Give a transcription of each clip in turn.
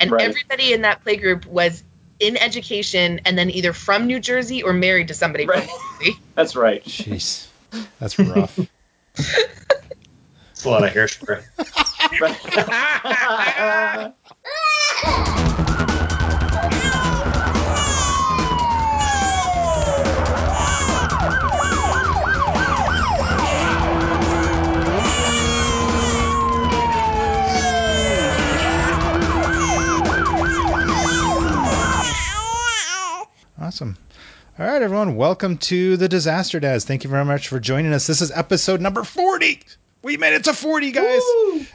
and Right. everybody in that playgroup was in education and then either from New Jersey or married to somebody Right. from New Jersey. That's right. Jeez, that's rough. It's a lot of hairspray. Awesome. All right, everyone. Welcome to the Disaster Dads. Thank you very much for joining us. This is episode number 40. We made it to 40, guys.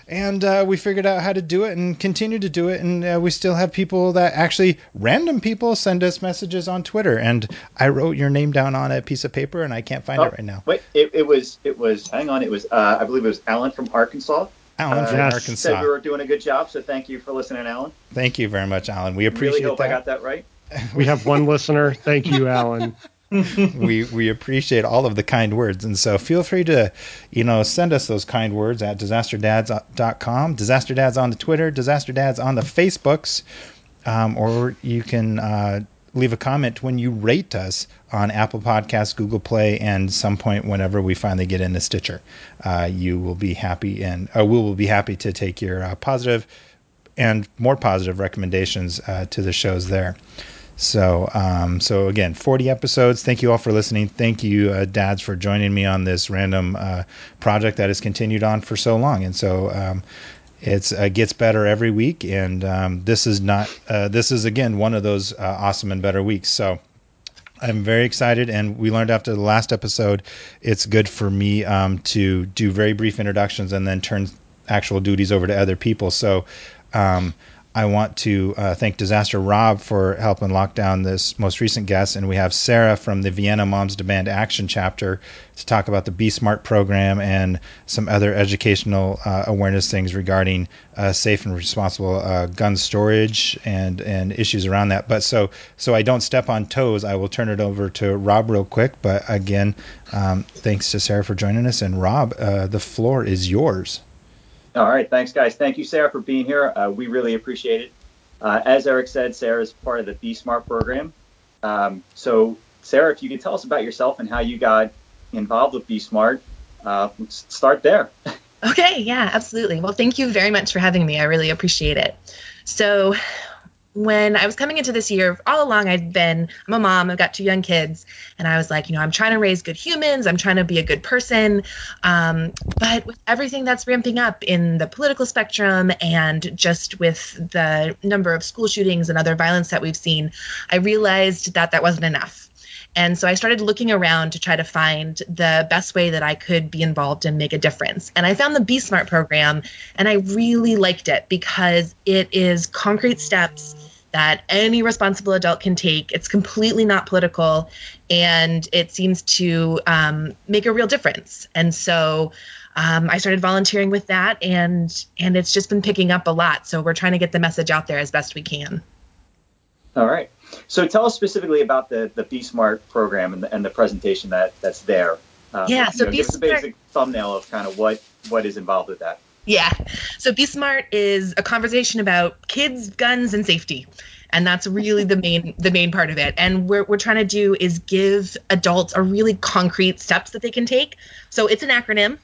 And uh, we figured out how to do it and continue to do it. And uh, we still have people that actually, random people, send us messages on Twitter. And I wrote your name down on a piece of paper and I can't find Oh, it right now. Wait, it, it was it was hang on, it was uh, I believe it was Alan from Arkansas. Alan Uh, from. Arkansas. Said we were doing a good job, so thank you for listening, Alan. Thank you very much, Alan. We appreciate Really hope I got that right. We have one listener. Thank you, Alan. we we appreciate all of the kind words and so feel free to you know send us those kind words at disasterdads.com disaster dads on the twitter disaster dads on the facebooks um, or you can uh, leave a comment when you rate us on apple podcasts google play and some point whenever we finally get into stitcher uh, you will be happy and uh, we will be happy to take your uh, positive and more positive recommendations uh, to the shows there. So, um, so again, 40 episodes. Thank you all for listening. Thank you, uh, dads, for joining me on this random uh, project that has continued on for so long. And so, um, it's uh, gets better every week. And um, this is not. Uh, this is again one of those uh, awesome and better weeks. So. I'm very excited, and we learned after the last episode, it's good for me um, to do very brief introductions and then turn actual duties over to other people. So, um, I want to uh, thank Disaster Rob for helping lock down this most recent guest, and we have Sarah from the Vienna Moms Demand Action chapter to talk about the Be Smart program and some other educational uh, awareness things regarding uh, safe and responsible uh, gun storage and and issues around that. But so so I don't step on toes, I will turn it over to Rob real quick. But again, um, thanks to Sarah for joining us, and Rob, uh, the floor is yours. All right, thanks, guys. Thank you, Sarah, for being here. Uh, we really appreciate it. Uh, as Eric said, Sarah is part of the Be Smart program. Um, so, Sarah, if you could tell us about yourself and how you got involved with Be Smart, uh, start there. Okay, yeah, absolutely. Well, thank you very much for having me. I really appreciate it. So, when I was coming into this year, all along I'd been, I'm a mom, I've got two young kids, and I was like, you know, I'm trying to raise good humans, I'm trying to be a good person. Um, but with everything that's ramping up in the political spectrum and just with the number of school shootings and other violence that we've seen, I realized that that wasn't enough. And so I started looking around to try to find the best way that I could be involved and make a difference. And I found the Be Smart program, and I really liked it because it is concrete steps that any responsible adult can take. It's completely not political, and it seems to um, make a real difference. And so um, I started volunteering with that, and and it's just been picking up a lot. So we're trying to get the message out there as best we can. All right. So, tell us specifically about the, the Be Smart program and the, and the presentation that, that's there. Um, Yeah, so know, Be give us a Smart- basic thumbnail of kind of what, what is involved with that. Yeah. So Be Smart is a conversation about kids, guns, and safety. And that's really the main the main part of it. And what we're trying to do is give adults a really concrete steps that they can take. So it's an acronym.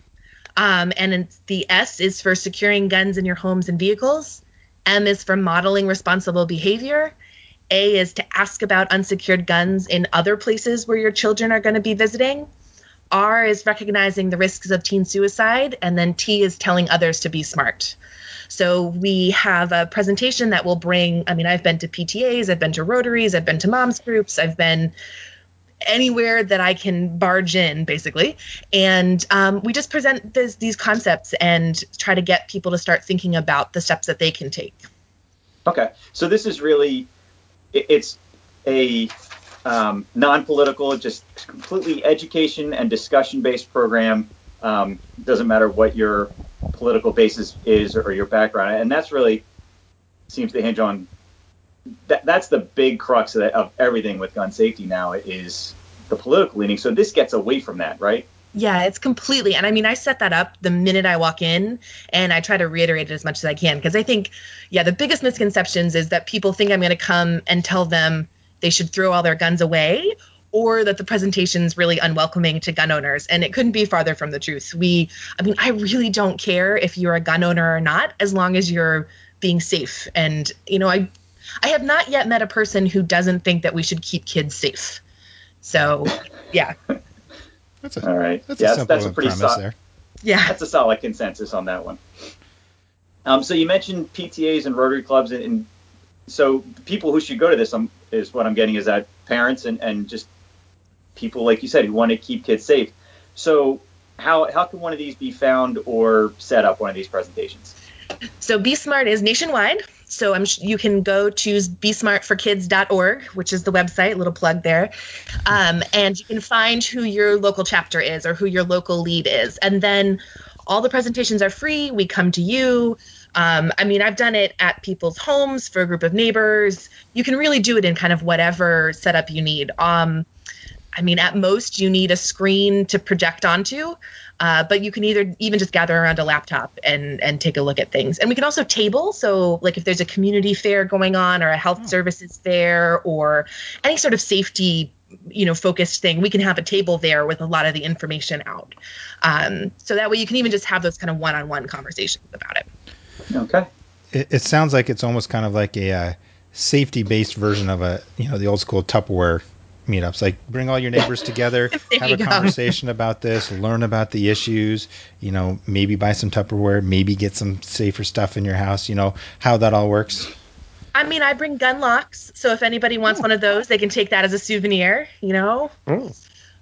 Um, and it's, the S is for securing guns in your homes and vehicles. M is for modeling responsible behavior. A is to ask about unsecured guns in other places where your children are going to be visiting. R is recognizing the risks of teen suicide, and then T is telling others to be smart. So we have a presentation that will bring. I mean, I've been to PTAs, I've been to Rotaries, I've been to moms groups, I've been anywhere that I can barge in, basically. And um, we just present this, these concepts and try to get people to start thinking about the steps that they can take. Okay. So, this is really, it's a um, non-political, just completely education and discussion-based program. Um, doesn't matter what your political basis is or your background, and that's really seems to hinge on that. That's the big crux of, of everything with gun safety now is the political leaning. So this gets away from that, right? Yeah, it's completely. And I mean, I set that up the minute I walk in and I try to reiterate it as much as I can because I think, yeah, the biggest misconceptions is that people think I'm going to come and tell them they should throw all their guns away or that the presentation's really unwelcoming to gun owners. And it couldn't be farther from the truth. We, I mean, I really don't care if you're a gun owner or not, as long as you're being safe. And, you know, I, I have not yet met a person who doesn't think that we should keep kids safe. So, yeah. That's a, All right. That's Yeah, a simple that's a pretty premise so- there. Yeah. That's a solid consensus on that one. Um, so you mentioned PTAs and Rotary clubs, and, and so people who should go to this um, is what I'm getting is that parents and, and just people like you said who want to keep kids safe. So how how can one of these be found or set up one of these presentations? So Be Smart is nationwide. So I'm you can go to besmartforkids.org, which is the website, little plug there. Um, and you can find who your local chapter is or who your local lead is. And then all the presentations are free. We come to you. Um, I mean, I've done it at people's homes for a group of neighbors. You can really do it in kind of whatever setup you need. Um, I mean, at most, you need a screen to project onto, uh, but you can either even just gather around a laptop and and take a look at things. And we can also table. So, like if there's a community fair going on, or a health services fair, or any sort of safety, you know, focused thing, we can have a table there with a lot of the information out. Um, so that way, you can even just have those kind of one-on-one conversations about it. Okay. It, it sounds like it's almost kind of like a uh, safety-based version of a you know the old school Tupperware meetups. Like bring all your neighbors together, have a go. conversation about this, learn about the issues. You know, maybe buy some Tupperware, maybe get some safer stuff in your house. You know how that all works. I mean, I bring gun locks, so if anybody wants one of those, they can take that as a souvenir. You know. Oh,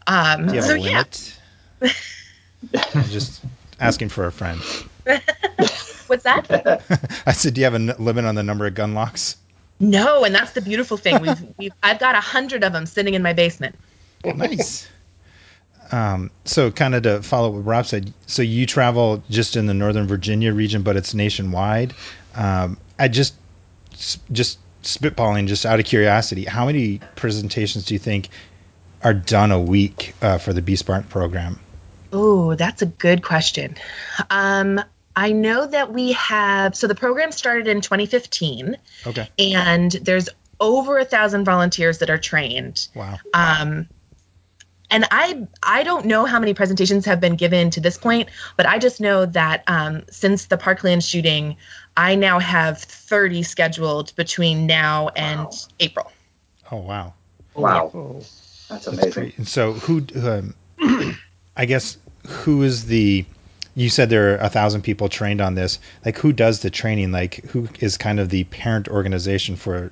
Um, Do you have so a yeah, limit? I'm just asking for a friend. what's that? I said, do you have a n- limit on the number of gun locks? No, and that's the beautiful thing. We've, we've I've got a hundred of them sitting in my basement. Nice. Um, so, kind of to follow what Rob said, so you travel just in the Northern Virginia region, but it's nationwide. Um, I just, just spitballing, just out of curiosity, how many presentations do you think are done a week uh, for the Be Smart program? Oh, that's a good question. Um, I know that we have so the program started in 2015, Okay. and there's over a thousand volunteers that are trained. Wow. Um, and I I don't know how many presentations have been given to this point, but I just know that um, since the Parkland shooting, I now have 30 scheduled between now and Wow. April. Oh, wow. Wow. oh. That's That's amazing. great. And so, who? Um, I guess who is the? You said there are a thousand people trained on this. Like, who does the training? Like, who is kind of the parent organization for?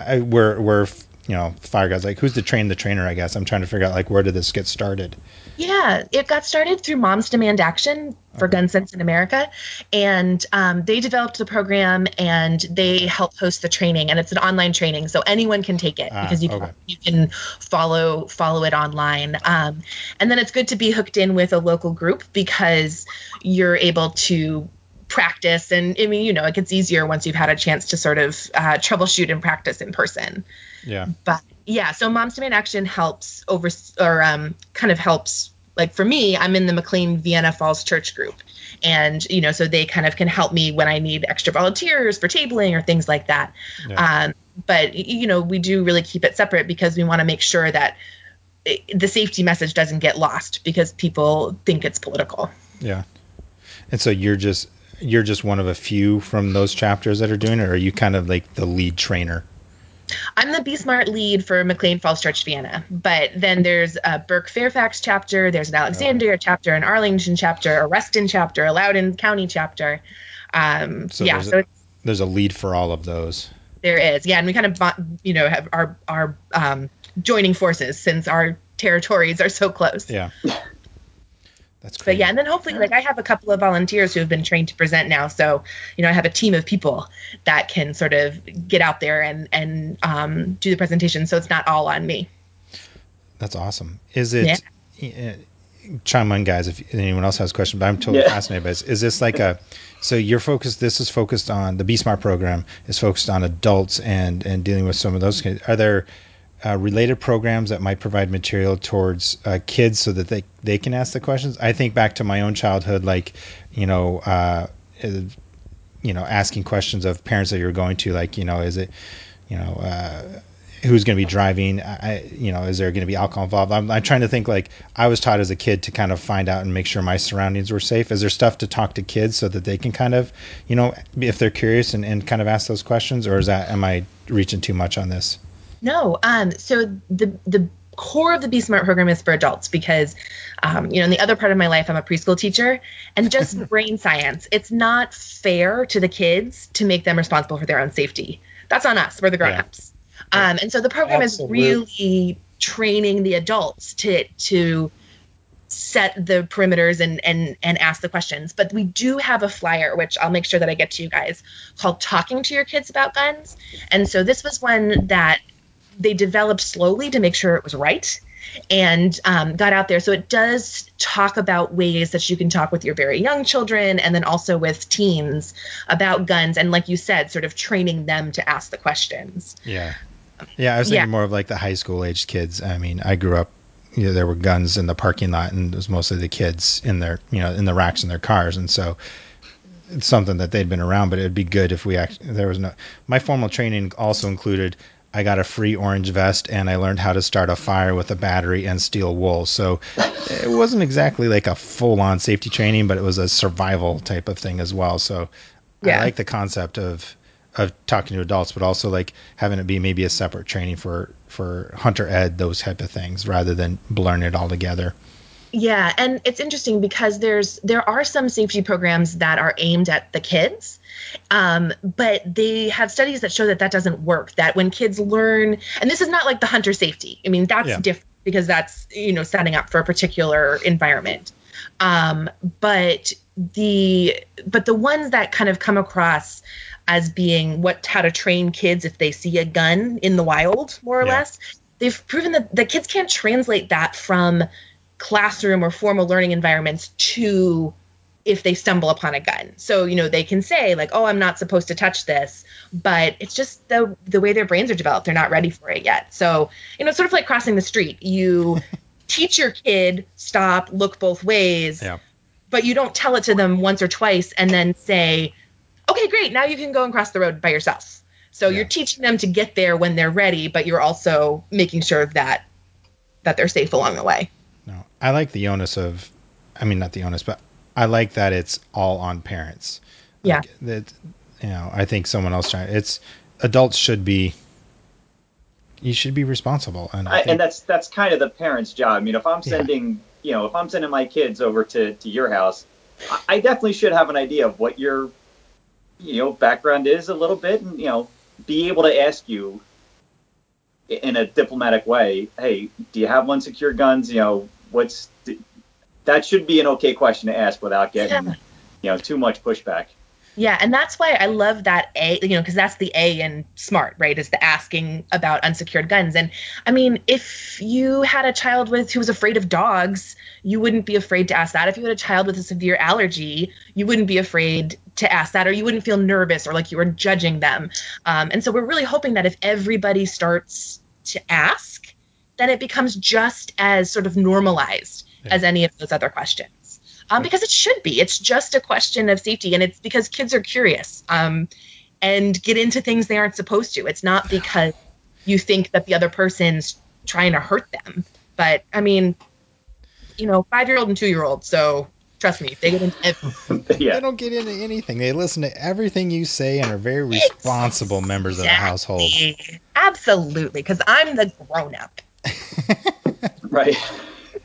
I, where where you know fire guys like who's the train the trainer? I guess I'm trying to figure out like where did this get started? Yeah, it got started through Moms Demand Action for Okay. Gun Sense in America, and um, they developed the program and they help host the training, and it's an online training, so anyone can take it Ah, because you okay. can you can follow follow it online, um, and then it's good to be hooked in with a local group because you're able to practice and I mean you know it gets easier once you've had a chance to sort of uh, troubleshoot and practice in person Yeah. but yeah so moms demand action helps over or um, kind of helps like for me i'm in the mclean vienna falls church group and you know so they kind of can help me when i need extra volunteers for tabling or things like that Yeah. um, but you know we do really keep it separate because we want to make sure that i the safety message doesn't get lost because people think it's political Yeah. And so you're just you're just one of a few from those chapters that are doing it, or are you kind of like the lead trainer? I'm the Be Smart lead for McLean Falls Church Vienna, but then there's a Burke Fairfax chapter, there's an Alexandria chapter, an Arlington chapter, a Reston chapter, a Loudoun County chapter. Um, So yeah, there's so a- it's, There's a lead for all of those. there is, yeah, and we kind of you know have our our um, joining forces since our territories are so close. Yeah. That's But yeah, and then hopefully, like I have a couple of volunteers who have been trained to present now, so you know I have a team of people that can sort of get out there and and um, do the presentation, so it's not all on me. That's awesome. Is it? uh, Chime in, guys, if anyone else has a question. But I'm totally Yeah. fascinated by this. Is this like a? So you're focused. This is focused on the Be Smart program. Is focused on adults and and dealing with some of those. Are there? Uh, related programs that might provide material towards uh, kids so that they, they can ask the questions. I think back to my own childhood, like, you know, uh, you know, asking questions of parents that you're going to, like, you know, is it, you know, uh, who's going to be driving? I, you know, is there going to be alcohol involved? I'm, I'm trying to think like I was taught as a kid to kind of find out and make sure my surroundings were safe. Is there stuff to talk to kids so that they can kind of, you know, if they're curious and, and kind of ask those questions, or is that am I reaching too much on this? No. Um. So the the core of the Be Smart program is for adults because, um, you know, in the other part of my life, I'm a preschool teacher, and just brain science. It's not fair to the kids to make them responsible for their own safety. That's on us. We're the grown-ups. Um, and so the program Absolutely. is really training the adults to to set the perimeters and and and ask the questions. But we do have a flyer, which I'll make sure that I get to you guys, called "Talking to Your Kids About Guns." And so this was one that they developed slowly to make sure it was right and um, got out there. So it does talk about ways that you can talk with your very young children and then also with teens about guns. And like you said, sort of training them to ask the questions. Yeah. Yeah, I was thinking yeah. more of like the high school aged kids. I mean, I grew up. You know, there were guns in the parking lot, and it was mostly the kids in their, you know, in the racks in their cars, and so it's something that they'd been around. But it'd be good if we actually there was no. My formal training also included I got a free orange vest and I learned how to start a fire with a battery and steel wool. So it wasn't exactly like a full on safety training, but it was a survival type of thing as well. So yeah. I like the concept of of talking to adults, but also like having it be maybe a separate training for for hunter ed, those type of things, rather than blurring it all together. Yeah, and it's interesting because there's there are some safety programs that are aimed at the kids, um, but they have studies that show that that doesn't work. That when kids learn, and this is not like the hunter safety. I mean, that's yeah. different because that's you know setting up for a particular environment. Um, but the but the ones that kind of come across as being what how to train kids if they see a gun in the wild, more or yeah. less. They've proven that the kids can't translate that from classroom or formal learning environments to if they stumble upon a gun. So, you know, they can say like, "Oh, I'm not supposed to touch this," but it's just the the way their brains are developed. They're not ready for it yet. So, you know, sort of like crossing the street. You teach your kid stop, look both ways. Yeah. But you don't tell it to them once or twice and then say, okay, great, now you can go and cross the road by yourself. So yeah. you're teaching them to get there when they're ready, but you're also making sure that that they're safe along the way. No, I like the onus of, I mean, not the onus, but I like that it's all on parents. Yeah. Like that, you know, I think someone else trying. It's adults should be. You should be responsible, and I, I and that's that's kind of the parent's job. I mean, if I'm sending, yeah. you know, if I'm sending my kids over to to your house, I, I definitely should have an idea of what your you know background is a little bit and you know be able to ask you in a diplomatic way hey do you have unsecured guns you know what's that should be an okay question to ask without getting yeah. you know too much pushback yeah, and that's why I love that A, you know, because that's the A in smart, right? Is the asking about unsecured guns. And I mean, if you had a child with who was afraid of dogs, you wouldn't be afraid to ask that. If you had a child with a severe allergy, you wouldn't be afraid to ask that, or you wouldn't feel nervous or like you were judging them. Um, and so we're really hoping that if everybody starts to ask, then it becomes just as sort of normalized yeah. as any of those other questions um, because it should be. It's just a question of safety, and it's because kids are curious um, and get into things they aren't supposed to. It's not because you think that the other person's trying to hurt them. But I mean, you know, five year old and two year old. So trust me, they get into everything. yeah. They don't get into anything. They listen to everything you say and are very responsible exactly. members of the household. Absolutely, because I'm the grown up. right.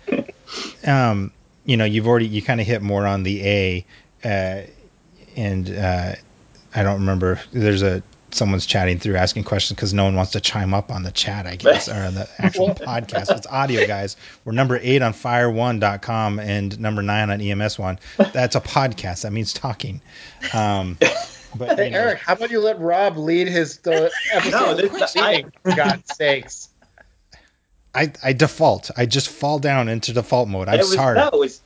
um, you know, you've already you kind of hit more on the A, uh, and uh, I don't remember. There's a someone's chatting through asking questions because no one wants to chime up on the chat, I guess, or on the actual podcast. It's audio, guys. We're number eight on fire1.com and number nine on EMS1. That's a podcast. That means talking. Um, but hey, Eric, how about you let Rob lead his uh, episode? no, this, I, for God's sakes. I, I default. I just fall down into default mode. I'm was, sorry. No, it was,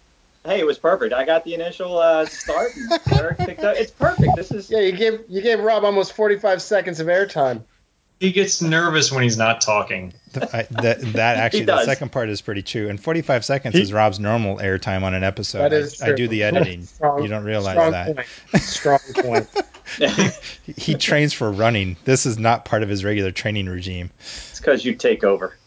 hey, it was perfect. I got the initial uh, start, and Eric picked up. It's perfect. This is yeah. You gave you gave Rob almost 45 seconds of airtime. he gets nervous when he's not talking. I, that, that actually, the second part is pretty true. And 45 seconds he, is Rob's normal airtime on an episode. That is I, I do the editing. Strong, you don't realize strong that. Point. Strong point. he trains for running. This is not part of his regular training regime. It's because you take over.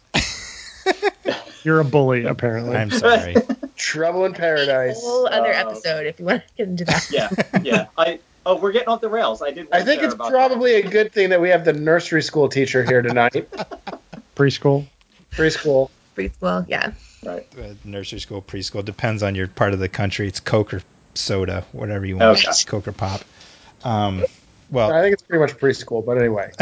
You're a bully, apparently. I'm sorry. Trouble in paradise. whole other uh, episode if you want to get into that. Yeah, yeah. I oh, we're getting off the rails. I did. I think it's probably that. a good thing that we have the nursery school teacher here tonight. preschool. Preschool. Preschool. Yeah. Right. Uh, nursery school, preschool depends on your part of the country. It's Coke or soda, whatever you want. Okay. Coke or pop. Um, well, I think it's pretty much preschool, but anyway.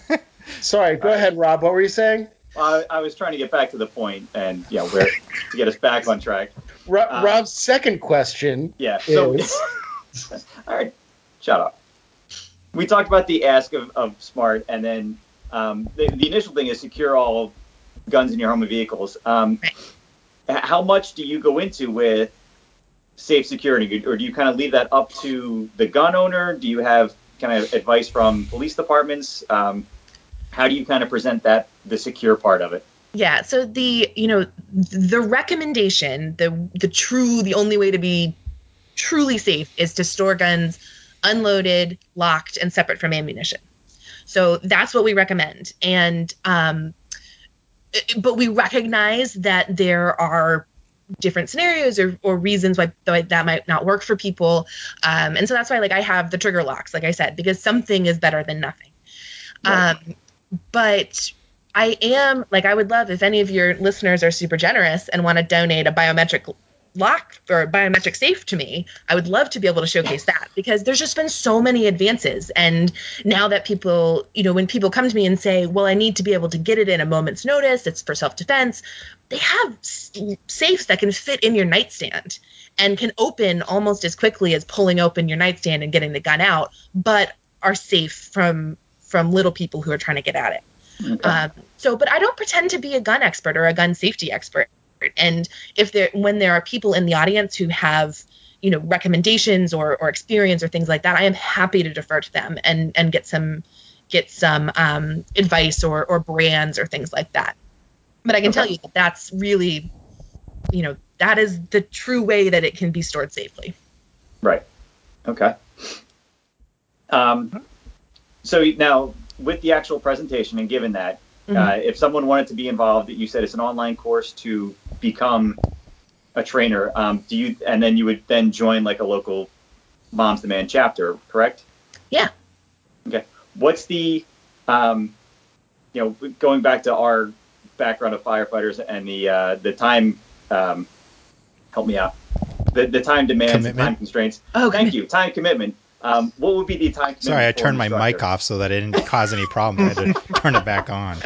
Sorry, go ahead, Rob. What were you saying? I, I, was trying to get back to the point, and yeah, where to get us back on track. Ro- uh, Rob's second question. Yeah. So, is... all right, shut up. We talked about the ask of, of Smart, and then um, the, the, initial thing is secure all guns in your home and vehicles. Um, how much do you go into with safe security, or do you kind of leave that up to the gun owner? Do you have kind of advice from police departments? Um, how do you kind of present that the secure part of it? Yeah, so the you know the recommendation, the the true the only way to be truly safe is to store guns unloaded, locked, and separate from ammunition. So that's what we recommend. And um, but we recognize that there are different scenarios or, or reasons why that might not work for people. Um, and so that's why like I have the trigger locks, like I said, because something is better than nothing. Right. Um, but I am like I would love if any of your listeners are super generous and want to donate a biometric lock or biometric safe to me i would love to be able to showcase that because there's just been so many advances. And now that people you know when people come to me and say well i need to be able to get it in a moment's notice it's for self-defense they have safes that can fit in your nightstand and can open almost as quickly as pulling open your nightstand and getting the gun out but are safe from from little people who are trying to get at it. Okay. Um, so, but I don't pretend to be a gun expert or a gun safety expert. And if there, when there are people in the audience who have, you know, recommendations or, or experience or things like that, I am happy to defer to them and and get some get some um, advice or or brands or things like that. But I can okay. tell you that that's really, you know, that is the true way that it can be stored safely. Right. Okay. Um, so now with the actual presentation and given that, mm-hmm. uh, if someone wanted to be involved, that you said it's an online course to become a trainer. Um, do you and then you would then join like a local Moms Demand chapter, correct? Yeah. Okay. What's the um, you know going back to our background of firefighters and the uh, the time um, help me out the, the time demands time constraints. Oh, thank you. Time commitment. Um, what would be the time? Sorry, I turned my mic off so that it didn't cause any problem. I had to turn it back on.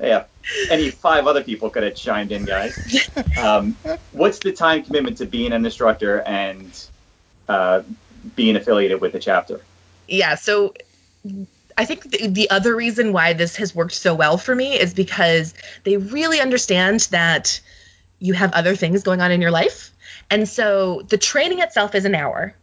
Yeah, any five other people could have chimed in, guys. Um, what's the time commitment to being an instructor and uh, being affiliated with the chapter? Yeah, so I think the, the, other reason why this has worked so well for me is because they really understand that you have other things going on in your life. And so the training itself is an hour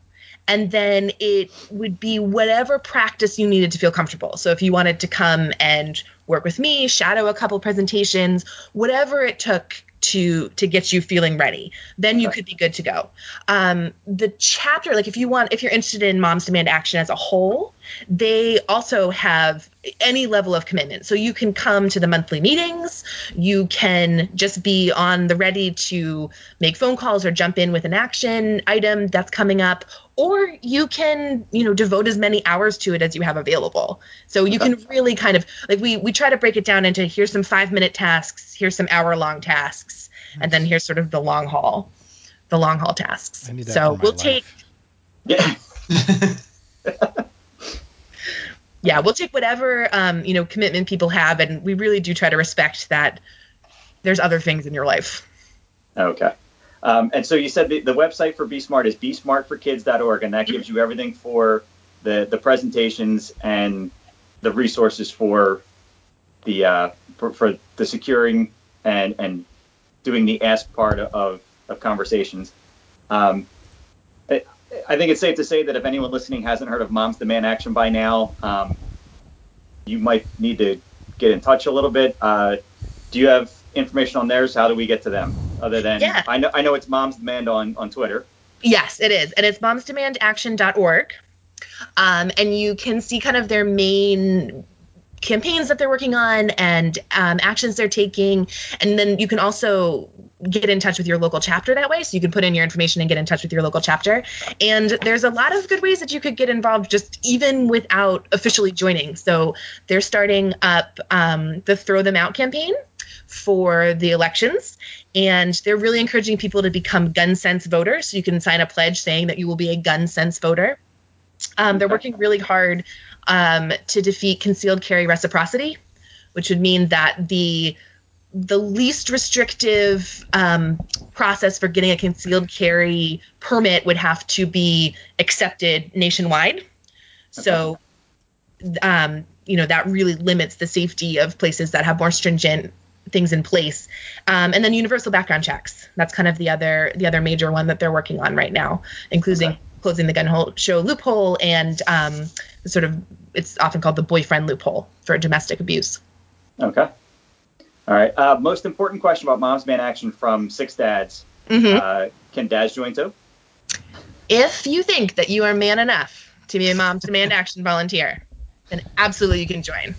and then it would be whatever practice you needed to feel comfortable. So if you wanted to come and work with me, shadow a couple presentations, whatever it took to to get you feeling ready then you could be good to go. Um, the chapter like if you want if you're interested in moms demand action as a whole they also have any level of commitment. So you can come to the monthly meetings. You can just be on the ready to make phone calls or jump in with an action item that's coming up or you can you know devote as many hours to it as you have available so you okay. can really kind of like we we try to break it down into here's some five minute tasks here's some hour long tasks nice. and then here's sort of the long haul the long haul tasks so we'll life. take yeah yeah we'll take whatever um, you know commitment people have and we really do try to respect that there's other things in your life okay um, and so you said the, the website for Be Smart is besmartforkids.org, and that gives you everything for the, the presentations and the resources for the uh, for, for, the securing and and doing the ask part of, of conversations. Um, I, I think it's safe to say that if anyone listening hasn't heard of Moms Demand Action by now, um, you might need to get in touch a little bit. Uh, do you have information on theirs? How do we get to them? Other than Yeah. I know I know it's Mom's Demand on on Twitter. Yes, it is. And it's momsdemandaction.org. Um, and you can see kind of their main campaigns that they're working on and um, actions they're taking. And then you can also get in touch with your local chapter that way. So you can put in your information and get in touch with your local chapter. And there's a lot of good ways that you could get involved just even without officially joining. So they're starting up um, the Throw Them Out campaign for the elections. And they're really encouraging people to become gun sense voters. So you can sign a pledge saying that you will be a gun sense voter. Um, they're working really hard um, to defeat concealed carry reciprocity which would mean that the the least restrictive um, process for getting a concealed carry permit would have to be accepted nationwide. So um, you know that really limits the safety of places that have more stringent things in place um, and then universal background checks that's kind of the other the other major one that they're working on right now including Okay. closing the gun hole show loophole and um, sort of it's often called the boyfriend loophole for domestic abuse Okay. All right. Uh, most important question about Mom's Man Action from Six Dads. Mhm. Uh, can dads join too? if you think that you are man enough to be a mom man action volunteer then absolutely you can join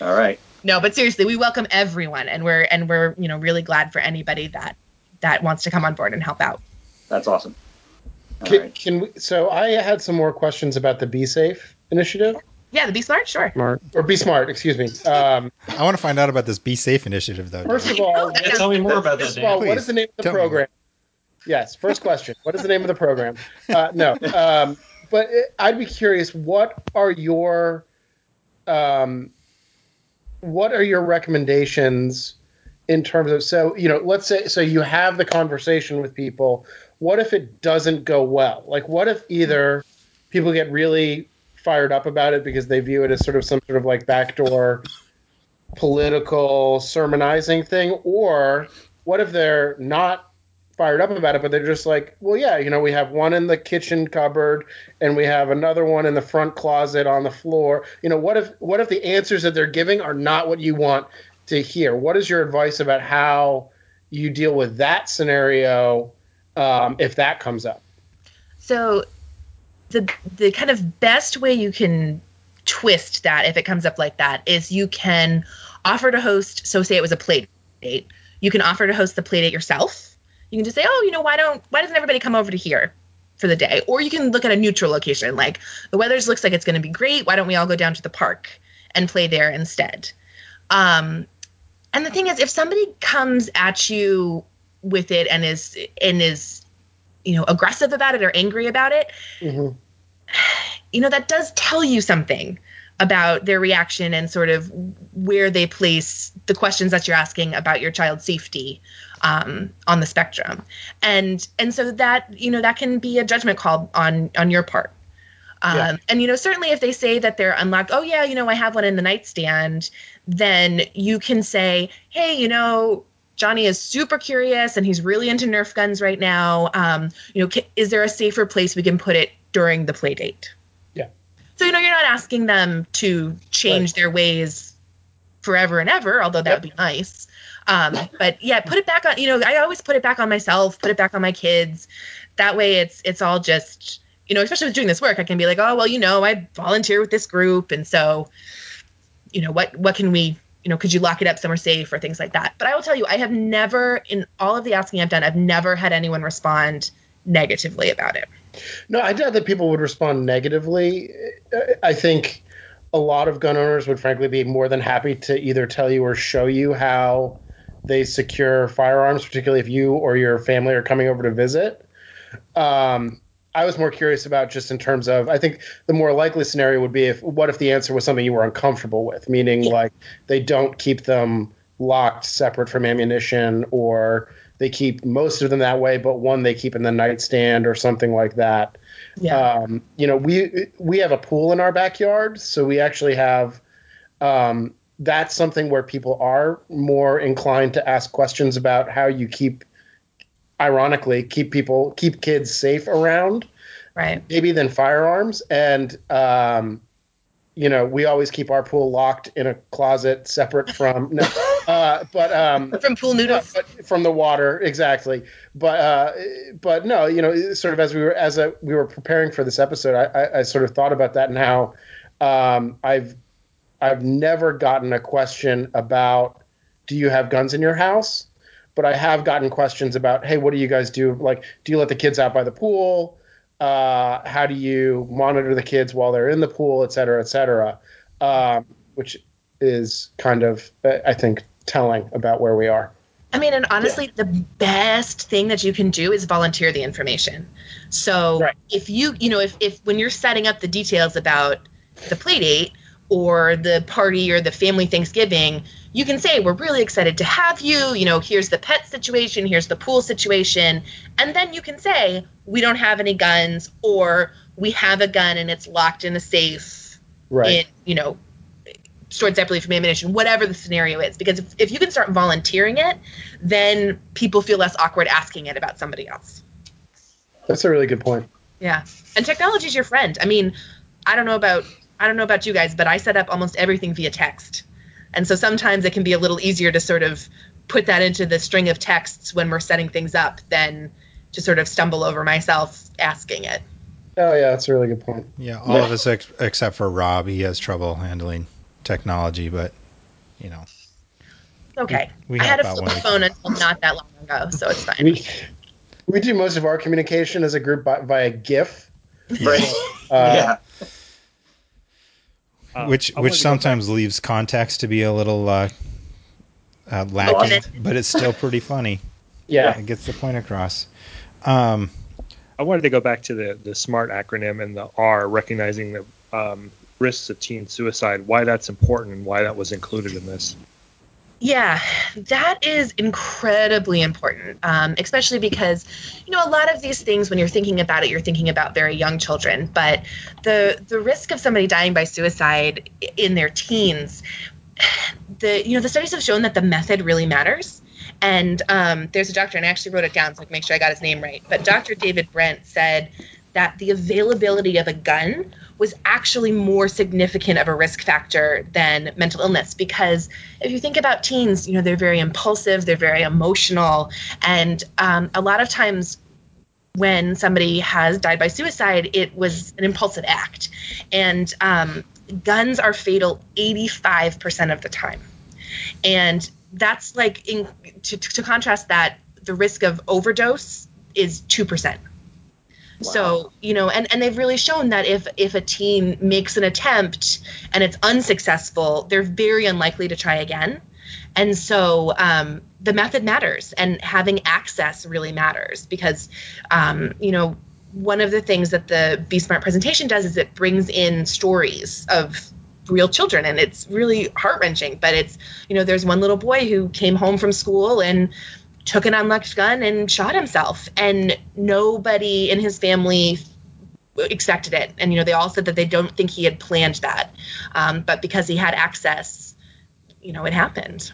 All right. No but seriously we welcome everyone and we're and we're you know really glad for anybody that that wants to come on board and help out That's awesome. Can, right. can we, so I had some more questions about the Be Safe initiative yeah the be smart sure Smart. or Be Smart, excuse me. Um, I want to find out about this Be Safe initiative, though. first of all, Yeah, tell me more about this First of all, Dan. what is the name of the Tell me. program? Yes, first question. What is the name of the program? Uh, no, um, but it, I'd be curious. What are your um, what are your recommendations in terms of so you know let's say so you have the conversation with people. What if it doesn't go well? Like what if either people get really fired up about it because they view it as sort of some sort of like backdoor political sermonizing thing, or what if they're not fired up about it, but they're just like, well, yeah, you know, we have one in the kitchen cupboard and we have another one in the front closet on the floor. You know, what if what if the answers that they're giving are not what you want to hear? What is your advice about how you deal with that scenario um, if that comes up? So the the kind of best way you can twist that if it comes up like that is you can offer to host so say it was a play date. You can offer to host the play date yourself. You can just say, "Oh, you know, why don't why doesn't everybody come over to here for the day?" Or you can look at a neutral location like the weather looks like it's going to be great. Why don't we all go down to the park and play there instead? Um and the thing is if somebody comes at you with it and is and is you know aggressive about it or angry about it Mhm. you know that does tell you something about their reaction and sort of where they place the questions that you're asking about your child's safety um, on the spectrum and and so that you know that can be a judgment call on on your part um, Yeah. and you know certainly if they say that they're unlocked oh yeah you know i have one in the nightstand then you can say hey you know johnny is super curious and he's really into nerf guns right now um, you know is there a safer place we can put it during the play date. So you know you're not asking them to change Right. their ways forever and ever although that Yep. would be nice um, but yeah put it back on you know i always put it back on myself put it back on my kids that way it's it's all just you know especially with doing this work i can be like oh well you know i volunteer with this group and so you know what what can we you know could you lock it up somewhere safe or things like that but i will tell you i have never in all of the asking i've done i've never had anyone respond negatively about it No, I doubt that people would respond negatively. I think a lot of gun owners would frankly be more than happy to either tell you or show you how they secure firearms, particularly if you or your family are coming over to visit. Um, I was more curious about just in terms of I think the more likely scenario would be if what if the answer was something you were uncomfortable with, meaning like they don't keep them locked separate from ammunition or they keep most of them that way, but one they keep in the nightstand or something like that. Um, you know, we we have a pool in our backyard, so we actually have. Um, that's something where people are more inclined to ask questions about how you keep, ironically, keep people keep kids safe around right maybe than firearms and um, you know, we always keep our pool locked in a closet separate from no, uh, but um, From pool noodles. from the water exactly. But uh, but no, you know, sort of as we were as a, we were preparing for this episode, I, I, I sort of thought about that and how um, I've I've never gotten a question about do you have guns in your house, but I have gotten questions about hey, what do you guys do? Like, do you let the kids out by the pool? Uh, how do you monitor the kids while they're in the pool, et cetera, et cetera, um, which is kind of, uh, I think, telling about where we are. I mean, and honestly, the best thing that you can do is volunteer the information. So Right. if you, you know, if, if when you're setting up the details about the play date or the party or the family Thanksgiving, you can say, We're really excited to have you. You know, here's the pet situation, here's the pool situation. And then you can say, We don't have any guns, or we have a gun and it's locked in a safe Right. in, you know, stored separately from ammunition, whatever the scenario is. Because if, if you can start volunteering it, then people feel less awkward asking it about somebody else. That's a really good point. Yeah. And technology is your friend. I mean, I don't know about I don't know about you guys, but I set up almost everything via text. And so sometimes it can be a little easier to sort of put that into the string of texts when we're setting things up than to sort of stumble over myself asking it. Oh yeah, that's a really good point. Yeah, all of us ex- except for Rob, he has trouble handling technology, but you know, Okay. We I had a help flip when we phone until not that long ago, so it's fine. We we do most of our communication as a group by, via GIF. Right. Uh, yeah. Uh, which I wanted which sometimes leaves context to be a little uh, uh, lacking, Lost. but it's still pretty funny. Yeah. It gets the point across. Um, back- I wanted to go back to the the SMART acronym and the R, recognizing the um, risks of teen suicide. Why that's important and why that was included in this. Yeah, that is incredibly important, um, especially because, you know, a lot of these things, when you're thinking about it, you're thinking about very young children. But the the risk of somebody dying by suicide in their teens, the you know the studies have shown that the method really matters. And um, there's a doctor, and I actually wrote it down so I can make sure I got his name right. But Dr. David Brent said that the availability of a gun was actually more significant of a risk factor than mental illness because if you think about teens, you know, they're very impulsive, they're very emotional, and um, a lot of times when somebody has died by suicide, it was an impulsive act. And um, guns are fatal 85% of the time. And that's like, in, to, to contrast that, the risk of overdose is 2%. So, you know, and, and they've really shown that if if a team makes an attempt and it's unsuccessful, they're very unlikely to try again. And so um, the method matters and having access really matters because, um, you know, one of the things that the Be Smart presentation does is it brings in stories of real children and it's really heart wrenching. But it's, you know, there's one little boy who came home from school and took an unlocked gun and shot himself. And nobody in his family expected it. And you know they all said that they don't think he had planned that. Um, but because he had access you know it happened.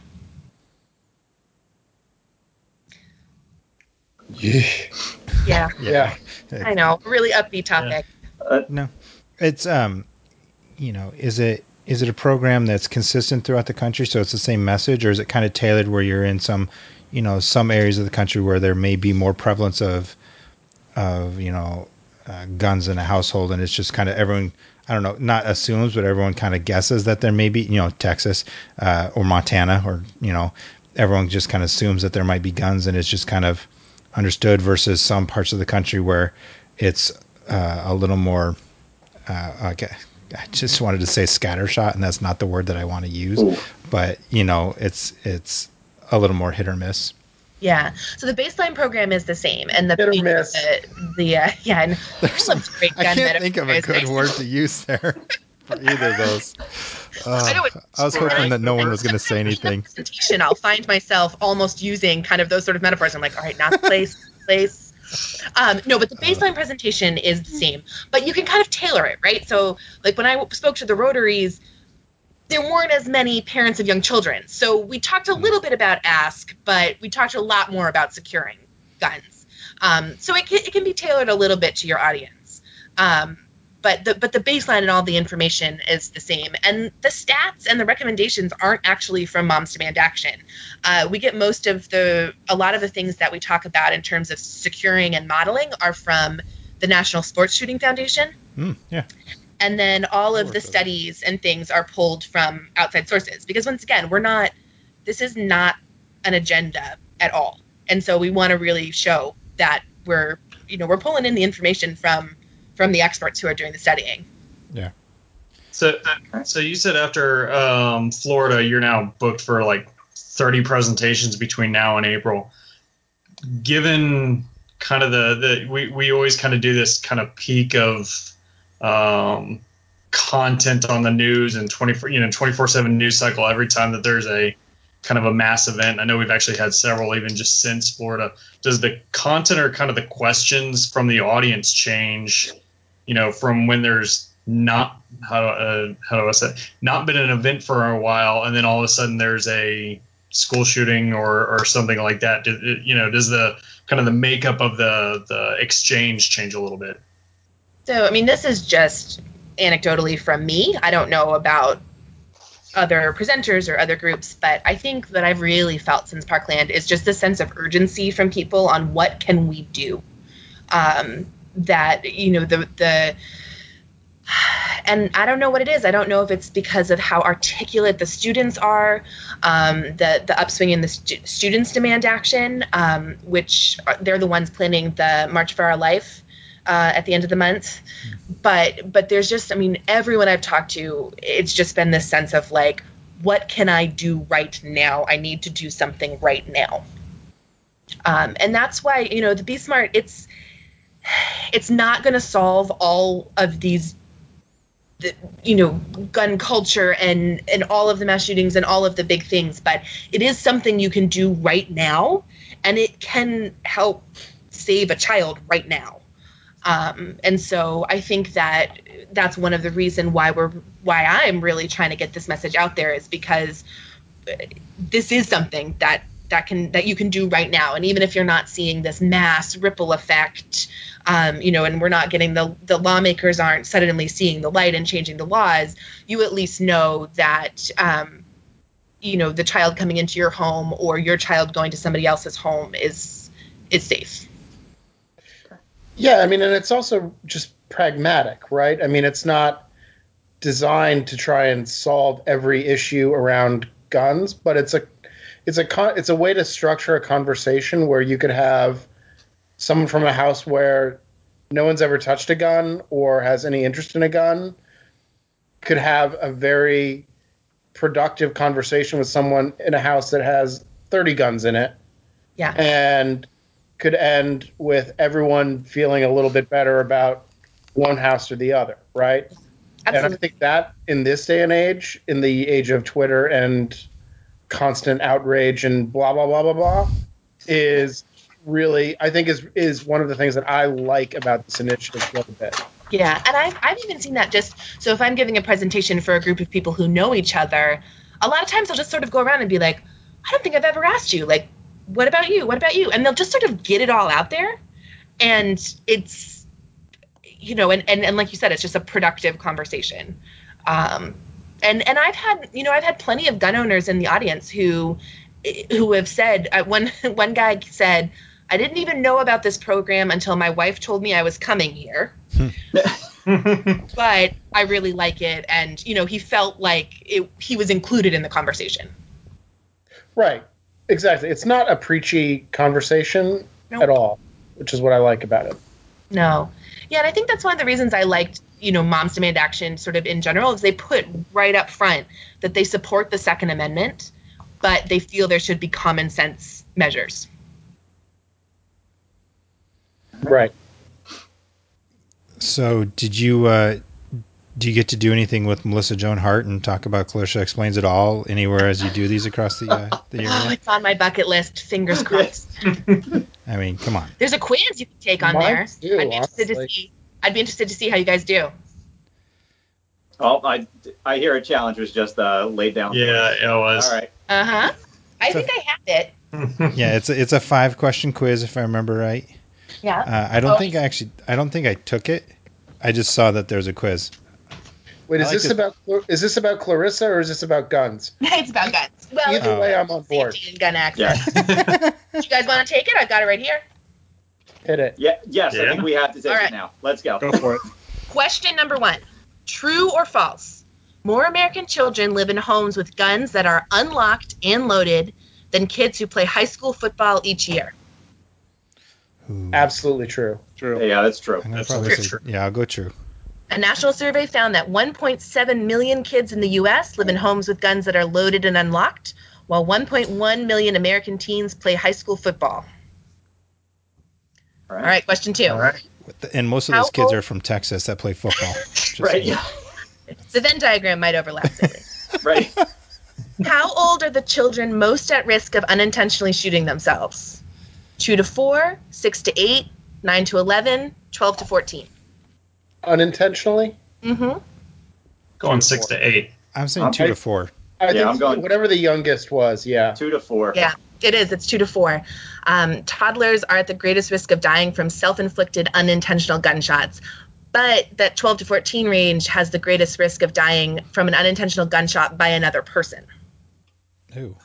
Yeah. Yeah. i know. Really upbeat topic. No, it's um, you know, is it is it a program that's consistent throughout the country, so it's the same message, or is it kind of tailored where you're in some, you know, some areas of the country where there may be more prevalence of, of you know, uh, guns in a household, and it's just kind of everyone. I don't know, not assumes, but everyone kind of guesses that there may be, you know, Texas uh, or Montana, or you know, everyone just kind of assumes that there might be guns, and it's just kind of understood. Versus some parts of the country where it's uh, a little more. Uh, okay, I just wanted to say scattershot, and that's not the word that I want to use, but you know, it's it's a little more hit or miss. yeah so the baseline program is the same and the Hit or miss. the, the uh, yeah and There's I love great I gun can't think of a good word to use there for either of those. Uh, I I was hoping that no one was going to say anything. presentation, I'll find myself almost using kind of those sort of metaphors. I'm like, all right, not the place, place. Um, no, but the baseline presentation is the same, but you can kind of tailor it, right? So, like when I spoke to the Rotaries, there weren't as many parents of young children, so we talked a little bit about ask, but we talked a lot more about securing guns. Um, so it can, it can be tailored a little bit to your audience. Um, but the but the baseline and all the information is the same. And the stats and the recommendations aren't actually from Moms Demand Action. Uh, we get most of the a lot of the things that we talk about in terms of securing and modeling are from the National Sports Shooting Foundation. Mm, yeah. And then all of the studies and things are pulled from outside sources because once again, we're not this is not an agenda at all. And so we want to really show that we're you know, we're pulling in the information from from the experts who are doing the studying. Yeah. So, so you said after um, Florida, you're now booked for like 30 presentations between now and April. Given kind of the, the we, we always kind of do this kind of peak of um, content on the news and 24 you know 24 7 news cycle every time that there's a kind of a mass event. I know we've actually had several even just since Florida. Does the content or kind of the questions from the audience change? You know, from when there's not how uh, how do I say not been an event for a while, and then all of a sudden there's a school shooting or or something like that. You know, does the kind of the makeup of the the exchange change a little bit? So, I mean, this is just anecdotally from me. I don't know about other presenters or other groups, but I think that I've really felt since Parkland is just a sense of urgency from people on what can we do. Um, that you know the the and I don't know what it is. I don't know if it's because of how articulate the students are, um, the the upswing in the stu- students demand action, um, which are, they're the ones planning the March for Our Life uh, at the end of the month. But but there's just I mean everyone I've talked to, it's just been this sense of like, what can I do right now? I need to do something right now. Um, and that's why you know the Be Smart. It's it's not going to solve all of these the, you know gun culture and and all of the mass shootings and all of the big things but it is something you can do right now and it can help save a child right now um, and so i think that that's one of the reason why we're why i'm really trying to get this message out there is because this is something that that can that you can do right now. And even if you're not seeing this mass ripple effect um, you know and we're not getting the the lawmakers aren't suddenly seeing the light and changing the laws you at least know that um, you know the child coming into your home or your child going to somebody else's home is is safe Yeah, I mean, and it's also just pragmatic, right? I mean, it's not designed to try and solve every issue around guns, but it's a it's a con- it's a way to structure a conversation where you could have someone from a house where no one's ever touched a gun or has any interest in a gun could have a very productive conversation with someone in a house that has 30 guns in it yeah and could end with everyone feeling a little bit better about one house or the other, right? Absolutely. And I think that in this day and age, in the age of Twitter and constant outrage and blah blah blah blah blah, is really I think is is one of the things that I like about this initiative a little bit. Yeah, and I've, I've even seen that just so if I'm giving a presentation for a group of people who know each other, a lot of times I'll just sort of go around and be like, I don't think I've ever asked you, like, what about you? What about you? And they'll just sort of get it all out there. And it's, you know, and, and, and like you said, it's just a productive conversation. Um, and, and I've had, you know, I've had plenty of gun owners in the audience who, who have said, uh, one, one guy said, I didn't even know about this program until my wife told me I was coming here but I really like it, and you know, he felt like it, he was included in the conversation. Right. Exactly. It's not a preachy conversation Nope. at all, which is what I like about it. No, yeah, and I think that's one of the reasons I liked, you know, Moms Demand Action sort of in general is they put right up front that they support the Second Amendment, but they feel there should be common sense measures. Right. So, did you uh, do you get to do anything with Melissa Joan Hart and talk about Clarissa explains it all anywhere as you do these across the uh, the Oh, it's on my bucket list. Fingers crossed. I mean, come on. There's a quiz you can take on Mine there. too, I'd be interested to see. I'd be interested to see how you guys do. Oh, I, I hear a challenge was just uh, laid down. yeah, it was. All right. Uh huh. I So- think I have it. Yeah, it's a, it's a five question quiz if I remember right. Yeah. Uh, I don't Oh. think I actually I don't think I took it. I just saw that there's a quiz. Wait, is like this this- about is this about Clarissa or is this about guns? it's about guns. Well, Either Oh. way, I'm on board. safety and gun Yeah. access. Do you guys want to take it? I've got it right here. Hit it. Yeah. Yes, I think we have to take All right. it now. Let's go. Go for it. Question number one True or false? More American children live in homes with guns that are unlocked and loaded than kids who play high school football each year. Ooh. Absolutely true. True. Yeah, that's true. That's probably say- true. yeah, I'll go true. A national survey found that 1.7 million kids in the U.S. live in homes with guns that are loaded and unlocked, while 1.1 million American teens play high school football. All All right, question two. All right. The- And most of How those kids old- are from Texas that play football. Right. saying. Yeah. The Venn diagram might overlap. slightly. Right. How old are the children most at risk of unintentionally shooting themselves? 2 to 4, 6 to 8, 9 to 11, 12 to 14. Unintentionally. Mm-hmm. Going six to eight. I'm saying Um, two I- to four. I Yeah, think I'm going- whatever the youngest was. Yeah. Two to four. Yeah, it is. It's 2 to 4. Um, toddlers are at the greatest risk of dying from self inflicted unintentional gunshots. But that 12 to 14 range has the greatest risk of dying from an unintentional gunshot by another person. Ooh.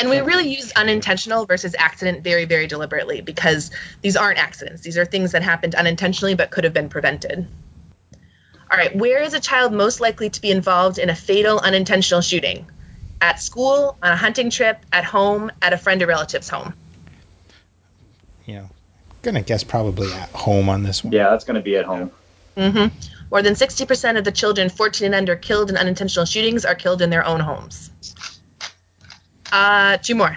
And we really use unintentional versus accident very, very deliberately because these aren't accidents. These are things that happened unintentionally but could have been prevented. All right, where is a child most likely to be involved in a fatal unintentional shooting? At school, on a hunting trip, at home, at a friend or relative's home. You know, gonna guess probably at home on this one. Yeah, that's going to be at home. Mm-hmm. More than 60% of the children 14 and under killed in unintentional shootings are killed in their own homes. Uh, two more.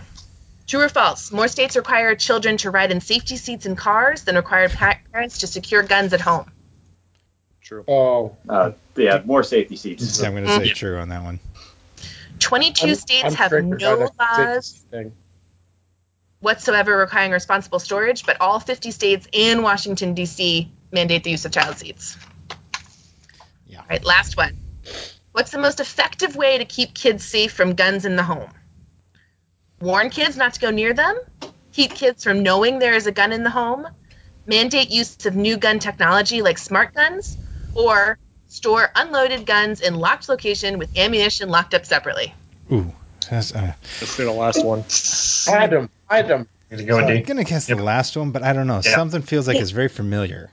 True or false? More states require children to ride in safety seats in cars than require parents to secure guns at home. True. Oh. Uh, yeah, more safety seats. So I'm gonna say true on that one. 22 I'm- states I'm have no laws whatsoever requiring responsible storage, but all 50 states and Washington, D.C. mandate the use of child seats. Yeah. All right, last one. What's the most effective way to keep kids safe from guns in the home? Warn kids not to go near them? Keep kids from knowing there is a gun in the home? Mandate use of new gun technology like smart guns? Or store unloaded guns in locked location with ammunition locked up separately? Ooh. That's, uh, Let's say the last one. Adam. Adam. Gonna go with I'm gonna guess Yep. the last one, but I don't know. Yeah. Something feels like it's very familiar.